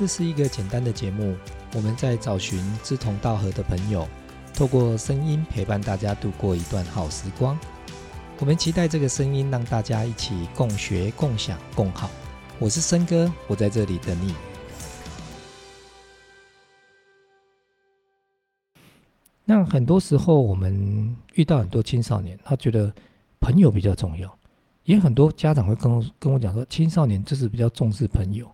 这是一个简单的节目，我们在找寻志同道合的朋友，透过声音陪伴大家度过一段好时光。我们期待这个声音让大家一起共学、共享、共好。我是森哥，我在这里等你。那很多时候，我们遇到很多青少年，他觉得朋友比较重要，也很多家长会跟我跟我讲说，青少年就是比较重视朋友。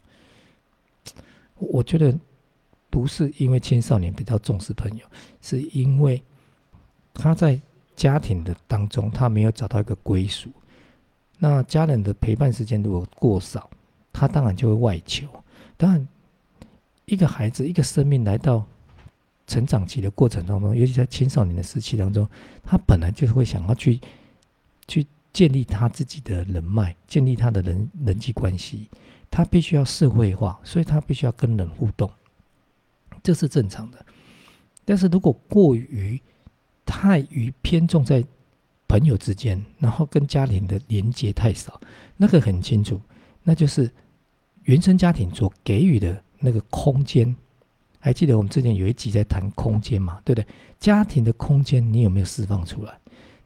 我觉得不是因为青少年比较重视朋友，是因为他在家庭的当中，他没有找到一个归属。那家人的陪伴时间如果过少，他当然就会外求。当然，一个孩子，一个生命来到。成长期的过程当中，尤其在青少年的时期当中，他本来就是会想要去去建立他自己的人脉，建立他的人人际关系，他必须要社会化，所以他必须要跟人互动，这是正常的。但是如果过于太于偏重在朋友之间，然后跟家庭的连接太少，那个很清楚，那就是原生家庭所给予的那个空间。还记得我们之前有一集在谈空间嘛？对不对？家庭的空间你有没有释放出来？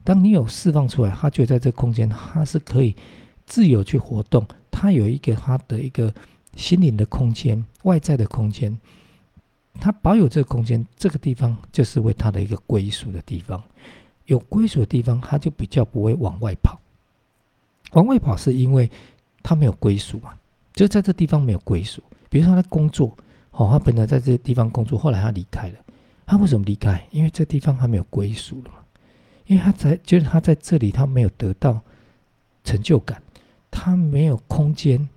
当你有释放出来，他就在这空间，他是可以自由去活动，他有一个他的一个心灵的空间、外在的空间，他保有这个空间，这个地方就是为他的一个归属的地方。有归属的地方，他就比较不会往外跑。往外跑是因为他没有归属嘛？就在这地方没有归属。比如说他工作。哦，他本来在这个地方工作，后来他离开了。他为什么离开？因为这地方他没有归属了嘛。因为他在觉得他在这里，他没有得到成就感，他没有空间，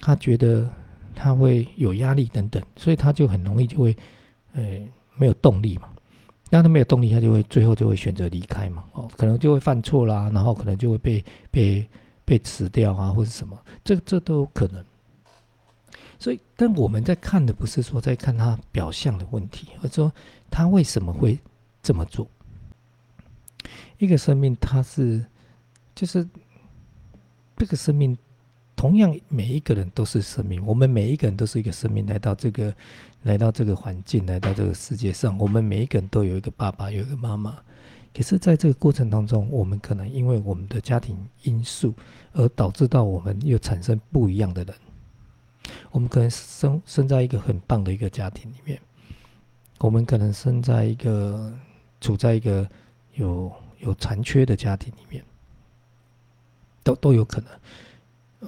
他觉得他会有压力等等，所以他就很容易就会，呃，没有动力嘛。让他没有动力，他就会最后就会选择离开嘛。哦，可能就会犯错啦，然后可能就会被被被辞掉啊，或者什么，这这都有可能。所以，但我们在看的不是说在看他表象的问题，而说他为什么会这么做。一个生命，他是就是这个生命，同样每一个人都是生命，我们每一个人都是一个生命来到这个来到这个环境，来到这个世界上，我们每一个人都有一个爸爸，有一个妈妈。可是，在这个过程当中，我们可能因为我们的家庭因素，而导致到我们又产生不一样的人。我们可能生生在一个很棒的一个家庭里面，我们可能生在一个处在一个有有残缺的家庭里面，都都有可能。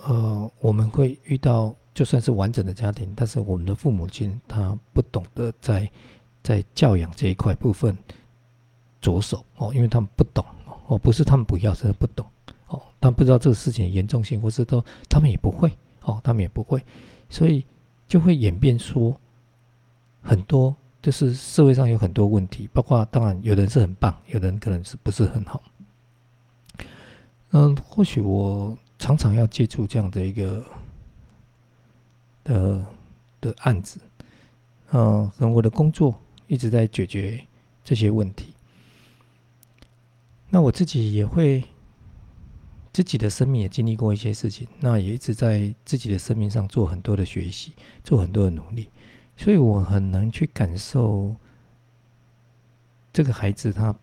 呃，我们会遇到就算是完整的家庭，但是我们的父母亲他不懂得在在教养这一块部分着手哦，因为他们不懂哦，不是他们不要，是不懂哦，他们不知道这个事情的严重性，或是都他们也不会哦，他们也不会。所以就会演变出很多，就是社会上有很多问题，包括当然有人是很棒，有人可能是不是很好。嗯，或许我常常要接触这样的一个的的案子，嗯，可能我的工作一直在解决这些问题，那我自己也会。自己的生命也经历过一些事情，那也一直在自己的生命上做很多的学习，做很多的努力，所以我很能去感受这个孩子他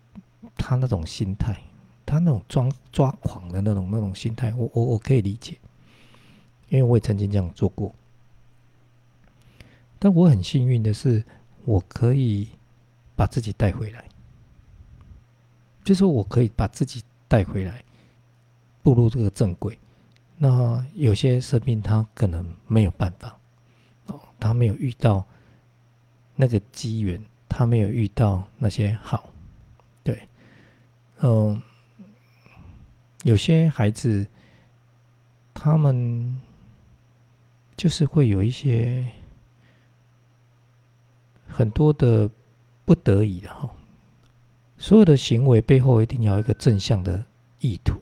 他那种心态，他那种抓抓狂的那种那种心态，我我我可以理解，因为我也曾经这样做过。但我很幸运的是，我可以把自己带回来，就是我可以把自己带回来。步入这个正轨，那有些生命他可能没有办法，哦，他没有遇到那个机缘，他没有遇到那些好，对，嗯，有些孩子他们就是会有一些很多的不得已的哈，所有的行为背后一定要有一个正向的意图。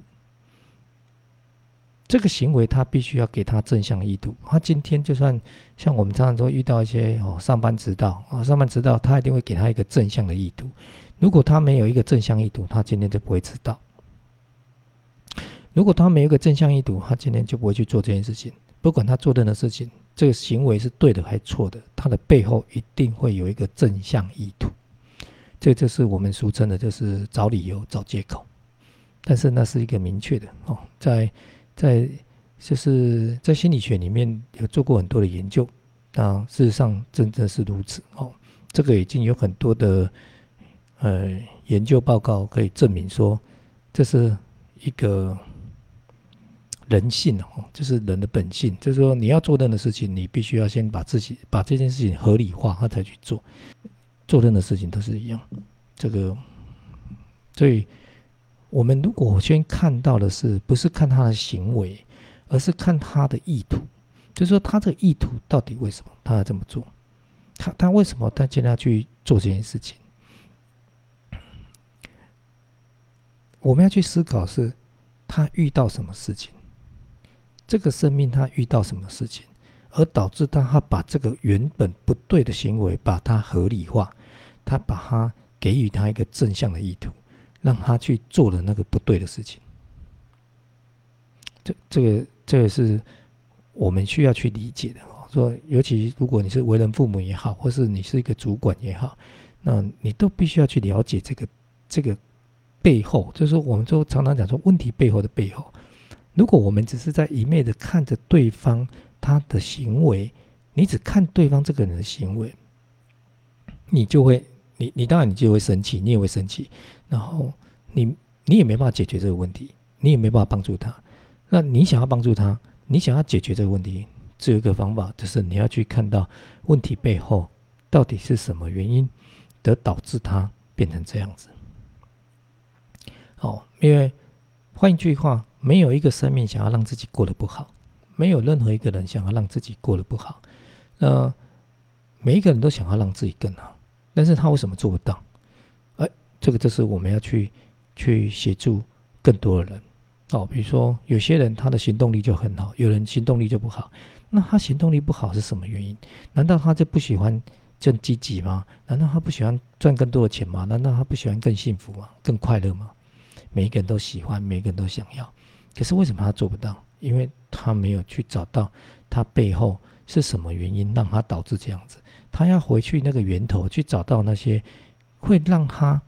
这个行为他必须要给他正向意图。他今天就算像我们常常说遇到一些哦上班迟到啊上班迟到，他一定会给他一个正向的意图。如果他没有一个正向意图，他今天就不会迟到。如果他没有一个正向意图，他今天就不会去做这件事情。不管他做任何事情，这个行为是对的还是错的，他的背后一定会有一个正向意图。这就是我们俗称的，就是找理由、找借口。但是那是一个明确的哦，在在就是在心理学里面有做过很多的研究，啊，事实上真的是如此哦。这个已经有很多的呃研究报告可以证明说，这是一个人性哦，就是人的本性，就是说你要做任何事情，你必须要先把自己把这件事情合理化，他才去做。做任何事情都是一样，这个，所以。我们如果先看到的是不是看他的行为，而是看他的意图，就是说他的意图到底为什么他要这么做？他他为什么他现在去做这件事情？我们要去思考是，他遇到什么事情？这个生命他遇到什么事情，而导致他他把这个原本不对的行为，把它合理化，他把它给予他一个正向的意图。让他去做了那个不对的事情，这、这个、这个是我们需要去理解的哦。说，尤其如果你是为人父母也好，或是你是一个主管也好，那你都必须要去了解这个、这个背后，就是我们都常常讲说问题背后的背后。如果我们只是在一昧的看着对方他的行为，你只看对方这个人的行为，你就会，你、你当然你就会生气，你也会生气。然后你你也没办法解决这个问题，你也没办法帮助他。那你想要帮助他，你想要解决这个问题，只有一个方法，就是你要去看到问题背后到底是什么原因，得导致他变成这样子。哦，因为换一句话，没有一个生命想要让自己过得不好，没有任何一个人想要让自己过得不好。那每一个人都想要让自己更好，但是他为什么做不到？这个就是我们要去去协助更多的人哦。比如说，有些人他的行动力就很好，有人行动力就不好。那他行动力不好是什么原因？难道他就不喜欢更积极吗？难道他不喜欢赚更多的钱吗？难道他不喜欢更幸福吗？更快乐吗？每一个人都喜欢，每一个人都想要。可是为什么他做不到？因为他没有去找到他背后是什么原因让他导致这样子。他要回去那个源头去找到那些会让他。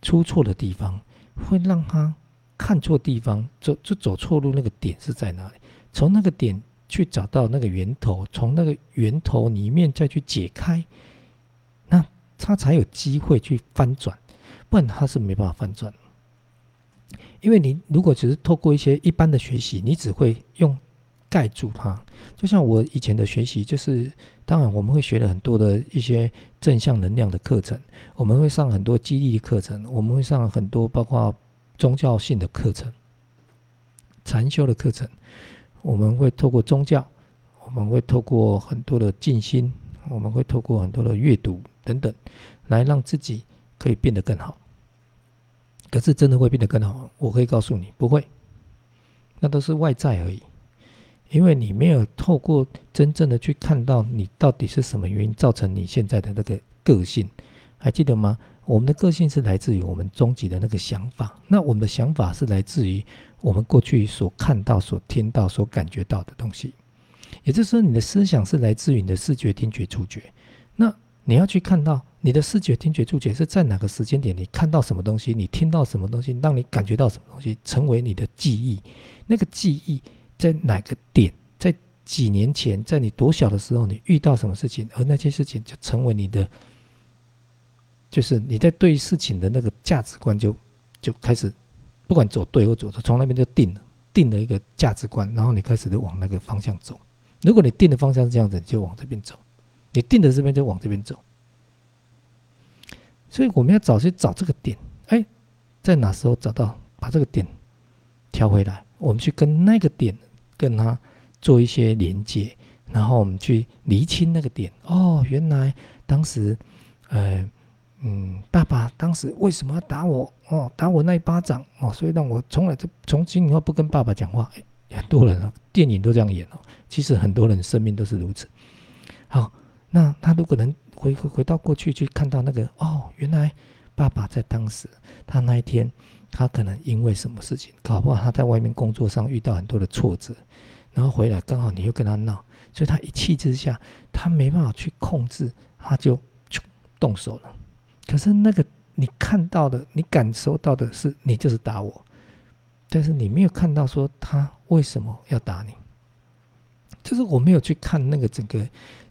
出错的地方会让他看错地方，走就走错路，那个点是在哪里？从那个点去找到那个源头，从那个源头里面再去解开，那他才有机会去翻转，不然他是没办法翻转。因为你如果只是透过一些一般的学习，你只会用盖住它。就像我以前的学习，就是。当然，我们会学了很多的一些正向能量的课程，我们会上很多激励课程，我们会上很多包括宗教性的课程、禅修的课程。我们会透过宗教，我们会透过很多的静心，我们会透过很多的阅读等等，来让自己可以变得更好。可是，真的会变得更好？我可以告诉你，不会，那都是外在而已。因为你没有透过真正的去看到你到底是什么原因造成你现在的那个个性，还记得吗？我们的个性是来自于我们终极的那个想法，那我们的想法是来自于我们过去所看到、所听到、所感觉到的东西。也就是说，你的思想是来自于你的视觉、听觉、触觉。那你要去看到你的视觉、听觉、触觉是在哪个时间点，你看到什么东西，你听到什么东西，让你感觉到什么东西，成为你的记忆。那个记忆。在哪个点，在几年前，在你多小的时候，你遇到什么事情，而那些事情就成为你的，就是你在对事情的那个价值观就就开始，不管走对或走错，从那边就定了，定了一个价值观，然后你开始就往那个方向走。如果你定的方向是这样子，你就往这边走；你定的这边就往这边走。所以我们要找去找这个点，哎，在哪时候找到，把这个点调回来，我们去跟那个点。跟他做一些连接，然后我们去厘清那个点。哦，原来当时，呃，嗯，爸爸当时为什么要打我？哦，打我那一巴掌哦，所以让我从来就从今以后不跟爸爸讲话。很多人啊，电影都这样演哦。其实很多人生命都是如此。好，那他如果能回回回到过去去看到那个，哦，原来爸爸在当时他那一天。他可能因为什么事情，搞不好他在外面工作上遇到很多的挫折，然后回来刚好你又跟他闹，所以他一气之下，他没办法去控制，他就就动手了。可是那个你看到的，你感受到的是你就是打我，但是你没有看到说他为什么要打你，就是我没有去看那个整个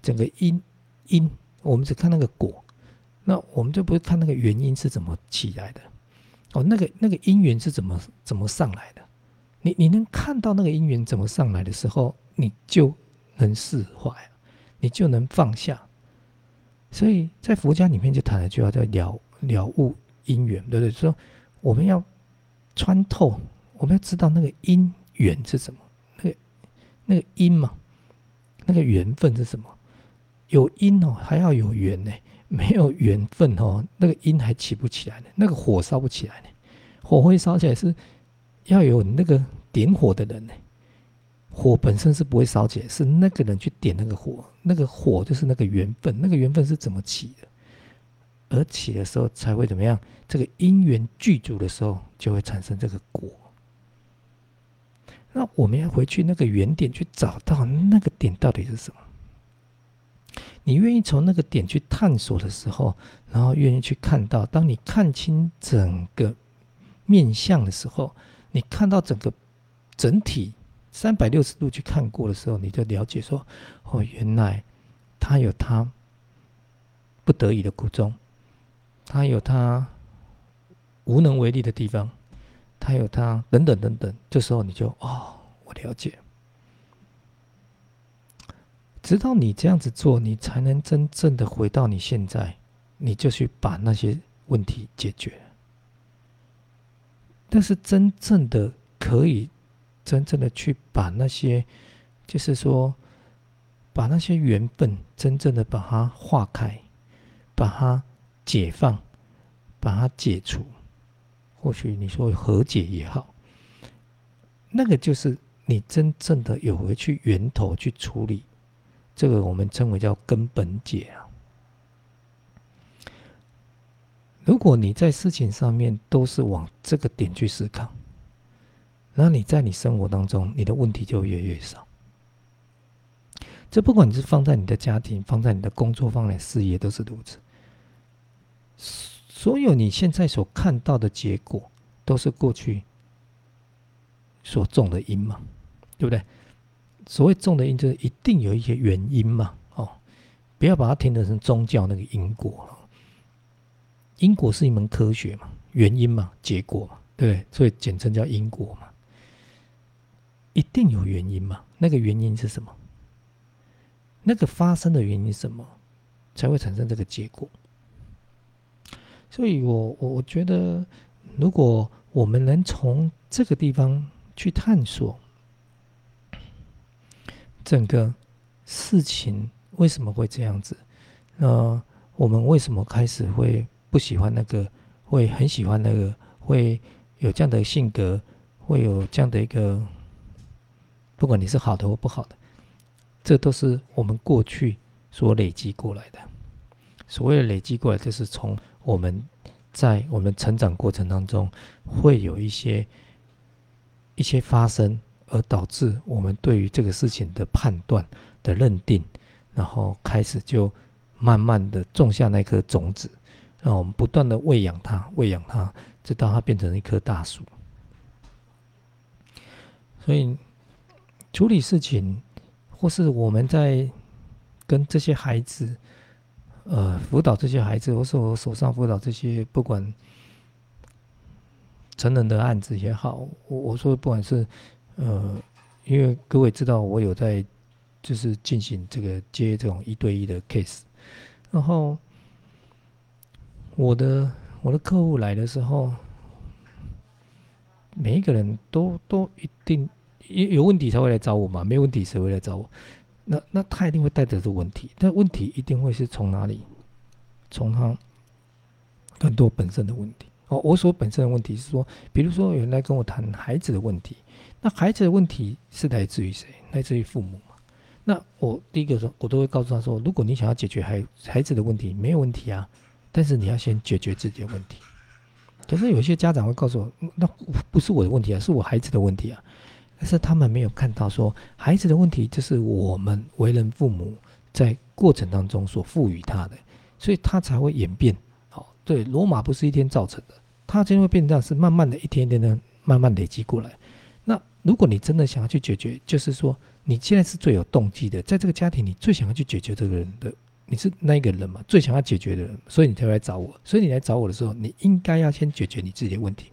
整个因因，我们只看那个果，那我们就不会看那个原因是怎么起来的。哦，那个那个因缘是怎么怎么上来的？你你能看到那个因缘怎么上来的时候，你就能释怀，你就能放下。所以在佛家里面就谈了句话叫了了悟因缘，对不对？说我们要穿透，我们要知道那个因缘是什么，那个那个因嘛，那个缘分是什么？有因哦，还要有缘呢。没有缘分哦，那个因还起不起来呢，那个火烧不起来呢。火会烧起来是要有那个点火的人呢。火本身是不会烧起来，是那个人去点那个火，那个火就是那个缘分，那个缘分是怎么起的？而起的时候才会怎么样？这个因缘具足的时候，就会产生这个果。那我们要回去那个原点去找到那个点到底是什么？你愿意从那个点去探索的时候，然后愿意去看到，当你看清整个面相的时候，你看到整个整体三百六十度去看过的时候，你就了解说：哦，原来他有他不得已的苦衷，他有他无能为力的地方，他有他等等等等。这时候你就哦，我了解。直到你这样子做，你才能真正的回到你现在，你就去把那些问题解决。但是真正的可以，真正的去把那些，就是说，把那些缘分真正的把它化开，把它解放，把它解除，或许你说和解也好，那个就是你真正的有回去源头去处理。这个我们称为叫根本解啊。如果你在事情上面都是往这个点去思考，那你在你生活当中，你的问题就越来越少。这不管你是放在你的家庭，放在你的工作，放在事业，都是如此。所有你现在所看到的结果，都是过去所种的因嘛，对不对？所谓重的因，就是一定有一些原因嘛，哦，不要把它听得成宗教那个因果因果是一门科学嘛，原因嘛，结果嘛，对？所以简称叫因果嘛。一定有原因嘛？那个原因是什么？那个发生的原因什么，才会产生这个结果？所以我我我觉得，如果我们能从这个地方去探索。整个事情为什么会这样子？那我们为什么开始会不喜欢那个？会很喜欢那个？会有这样的性格？会有这样的一个？不管你是好的或不好的，这都是我们过去所累积过来的。所谓的累积过来，就是从我们在我们成长过程当中会有一些一些发生。而导致我们对于这个事情的判断的认定，然后开始就慢慢的种下那颗种子，让我们不断的喂养它，喂养它，直到它变成一棵大树。所以处理事情，或是我们在跟这些孩子，呃，辅导这些孩子，或是我手上辅导这些不管成人的案子也好，我我说不管是。呃，因为各位知道我有在，就是进行这个接这种一对一的 case，然后我的我的客户来的时候，每一个人都都一定有有问题才会来找我嘛，没有问题谁会来找我？那那他一定会带着这问题，但问题一定会是从哪里？从他很多本身的问题。哦，我所本身的问题是说，比如说有人来跟我谈孩子的问题。那孩子的问题是来自于谁？来自于父母嘛？那我第一个说，我都会告诉他说：，如果你想要解决孩孩子的问题，没有问题啊，但是你要先解决自己的问题。可是有些家长会告诉我，那不是我的问题啊，是我孩子的问题啊。但是他们没有看到说孩子的问题，就是我们为人父母在过程当中所赋予他的，所以他才会演变。好，对，罗马不是一天造成的，他就会变这样，是慢慢的一天一天的慢慢累积过来。如果你真的想要去解决，就是说你现在是最有动机的，在这个家庭你最想要去解决这个人的，你是那个人嘛？最想要解决的人，所以你才会来找我。所以你来找我的时候，你应该要先解决你自己的问题。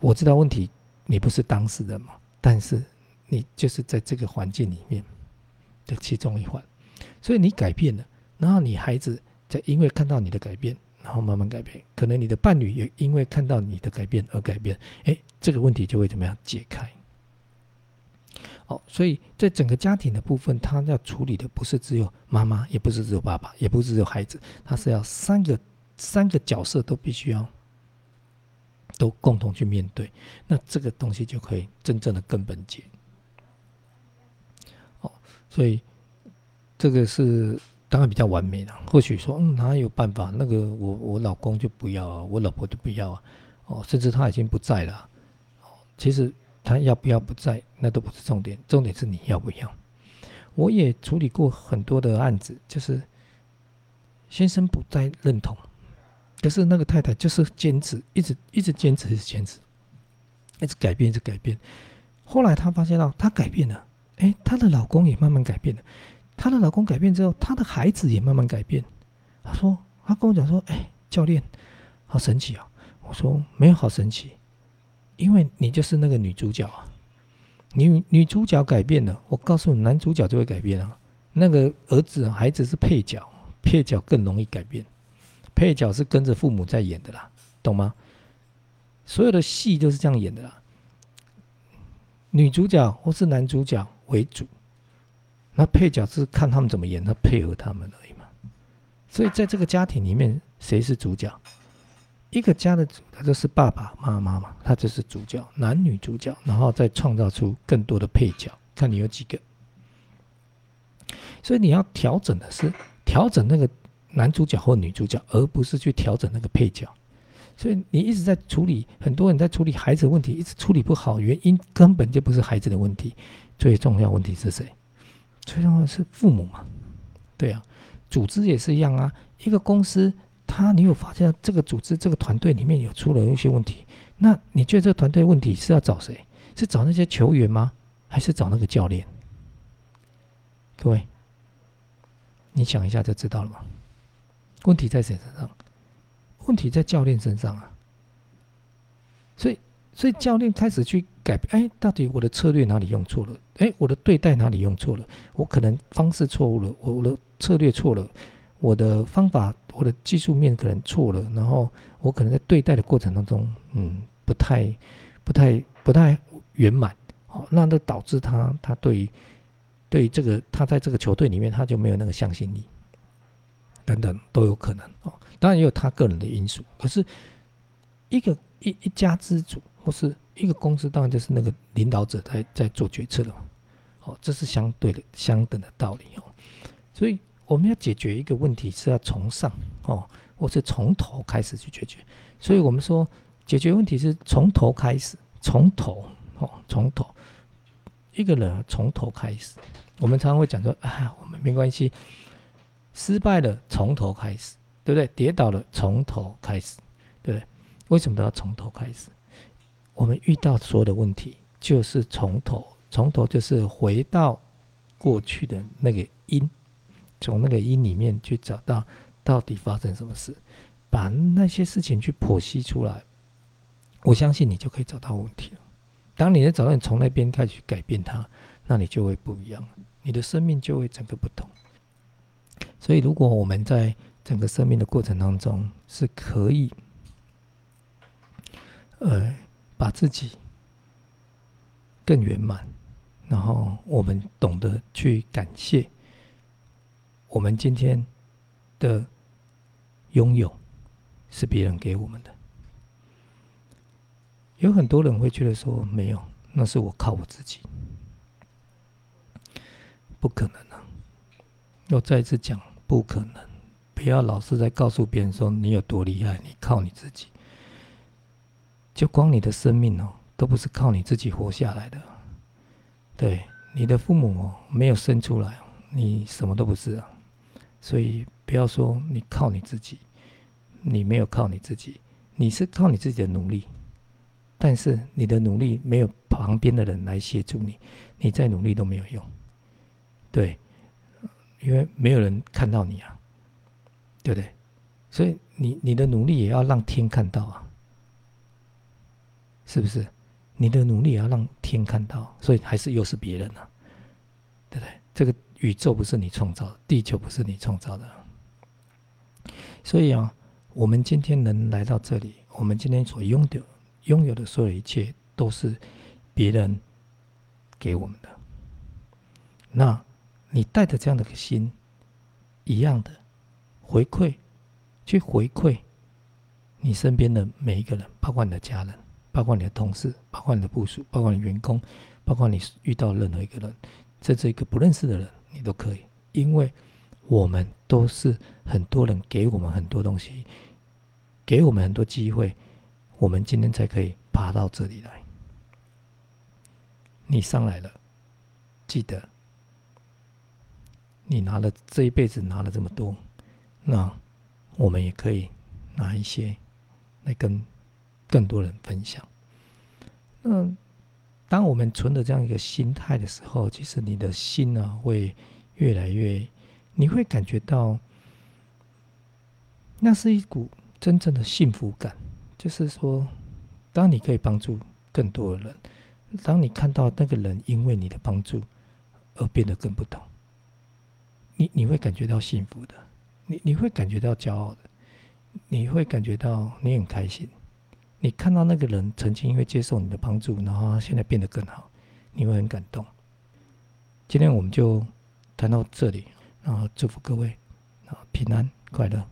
我知道问题。你不是当事人嘛？但是你就是在这个环境里面的其中一环，所以你改变了，然后你孩子在因为看到你的改变，然后慢慢改变，可能你的伴侣也因为看到你的改变而改变，哎，这个问题就会怎么样解开？哦，所以在整个家庭的部分，他要处理的不是只有妈妈，也不是只有爸爸，也不是只有孩子，他是要三个三个角色都必须要。都共同去面对，那这个东西就可以真正的根本解。哦，所以这个是当然比较完美了。或许说，嗯，哪有办法？那个我我老公就不要啊，我老婆就不要啊。哦，甚至他已经不在了。哦，其实他要不要不在，那都不是重点，重点是你要不要。我也处理过很多的案子，就是先生不再认同。可是那个太太就是坚持，一直一直坚持，一直坚持，一直改变，一直改变。后来她发现到，她改变了，哎，她的老公也慢慢改变了。她的老公改变之后，她的孩子也慢慢改变。她说，她跟我讲说，哎，教练，好神奇啊！我说没有好神奇，因为你就是那个女主角啊。女女主角改变了，我告诉你，男主角就会改变啊。那个儿子、孩子是配角，配角更容易改变。配角是跟着父母在演的啦，懂吗？所有的戏都是这样演的啦。女主角或是男主角为主，那配角是看他们怎么演，他配合他们而已嘛。所以在这个家庭里面，谁是主角？一个家的主，他就是爸爸妈妈嘛，他就是主角，男女主角，然后再创造出更多的配角，看你有几个。所以你要调整的是调整那个。男主角或女主角，而不是去调整那个配角，所以你一直在处理，很多人在处理孩子问题，一直处理不好，原因根本就不是孩子的问题，最重要问题是谁？最重要的是父母嘛？对啊，组织也是一样啊。一个公司，他你有发现这个组织、这个团队里面有出了一些问题，那你觉得这个团队问题是要找谁？是找那些球员吗？还是找那个教练？各位，你想一下就知道了嘛。问题在谁身上？问题在教练身上啊！所以，所以教练开始去改变。哎，到底我的策略哪里用错了？哎，我的对待哪里用错了？我可能方式错误了，我的策略错了，我的方法、我的技术面可能错了。然后，我可能在对待的过程当中，嗯，不太、不太、不太圆满。哦，那都导致他，他对对这个，他在这个球队里面，他就没有那个向心力。等等都有可能哦，当然也有他个人的因素。可是，一个一一家之主或是一个公司，当然就是那个领导者在在做决策了。哦，这是相对的相等的道理哦。所以我们要解决一个问题，是要从上哦，或是从头开始去解决。所以我们说，解决问题是从头开始，从头哦，从头一个人从头开始。我们常常会讲说，啊，我们没关系。失败了，从头开始，对不对？跌倒了，从头开始，对不对？为什么都要从头开始？我们遇到所有的问题，就是从头，从头就是回到过去的那个因，从那个因里面去找到到底发生什么事，把那些事情去剖析出来，我相信你就可以找到问题了。当你能找到你从那边开始去改变它，那你就会不一样，你的生命就会整个不同。所以，如果我们在整个生命的过程当中是可以，呃，把自己更圆满，然后我们懂得去感谢我们今天的拥有是别人给我们的。有很多人会觉得说没有，那是我靠我自己，不可能啊！我再次讲。不可能！不要老是在告诉别人说你有多厉害，你靠你自己。就光你的生命哦，都不是靠你自己活下来的。对，你的父母哦，没有生出来，你什么都不是啊。所以不要说你靠你自己，你没有靠你自己，你是靠你自己的努力。但是你的努力没有旁边的人来协助你，你再努力都没有用。对，因为没有人看到你啊，对不对？所以你你的努力也要让天看到啊，是不是？你的努力也要让天看到，所以还是又是别人啊，对不对？这个宇宙不是你创造的，地球不是你创造的，所以啊，我们今天能来到这里，我们今天所拥有。拥有的所有一切都是别人给我们的。那你带着这样的个心，一样的回馈，去回馈你身边的每一个人，包括你的家人，包括你的同事，包括你的部属，包括你员工，包括你遇到任何一个人，甚至一个不认识的人，你都可以，因为我们都是很多人给我们很多东西，给我们很多机会。我们今天才可以爬到这里来。你上来了，记得，你拿了这一辈子拿了这么多，那我们也可以拿一些来跟更多人分享。那当我们存的这样一个心态的时候，其实你的心呢会越来越，你会感觉到，那是一股真正的幸福感。就是说，当你可以帮助更多的人，当你看到那个人因为你的帮助而变得更不同，你你会感觉到幸福的，你你会感觉到骄傲的，你会感觉到你很开心。你看到那个人曾经因为接受你的帮助，然后现在变得更好，你会很感动。今天我们就谈到这里，然后祝福各位啊平安快乐。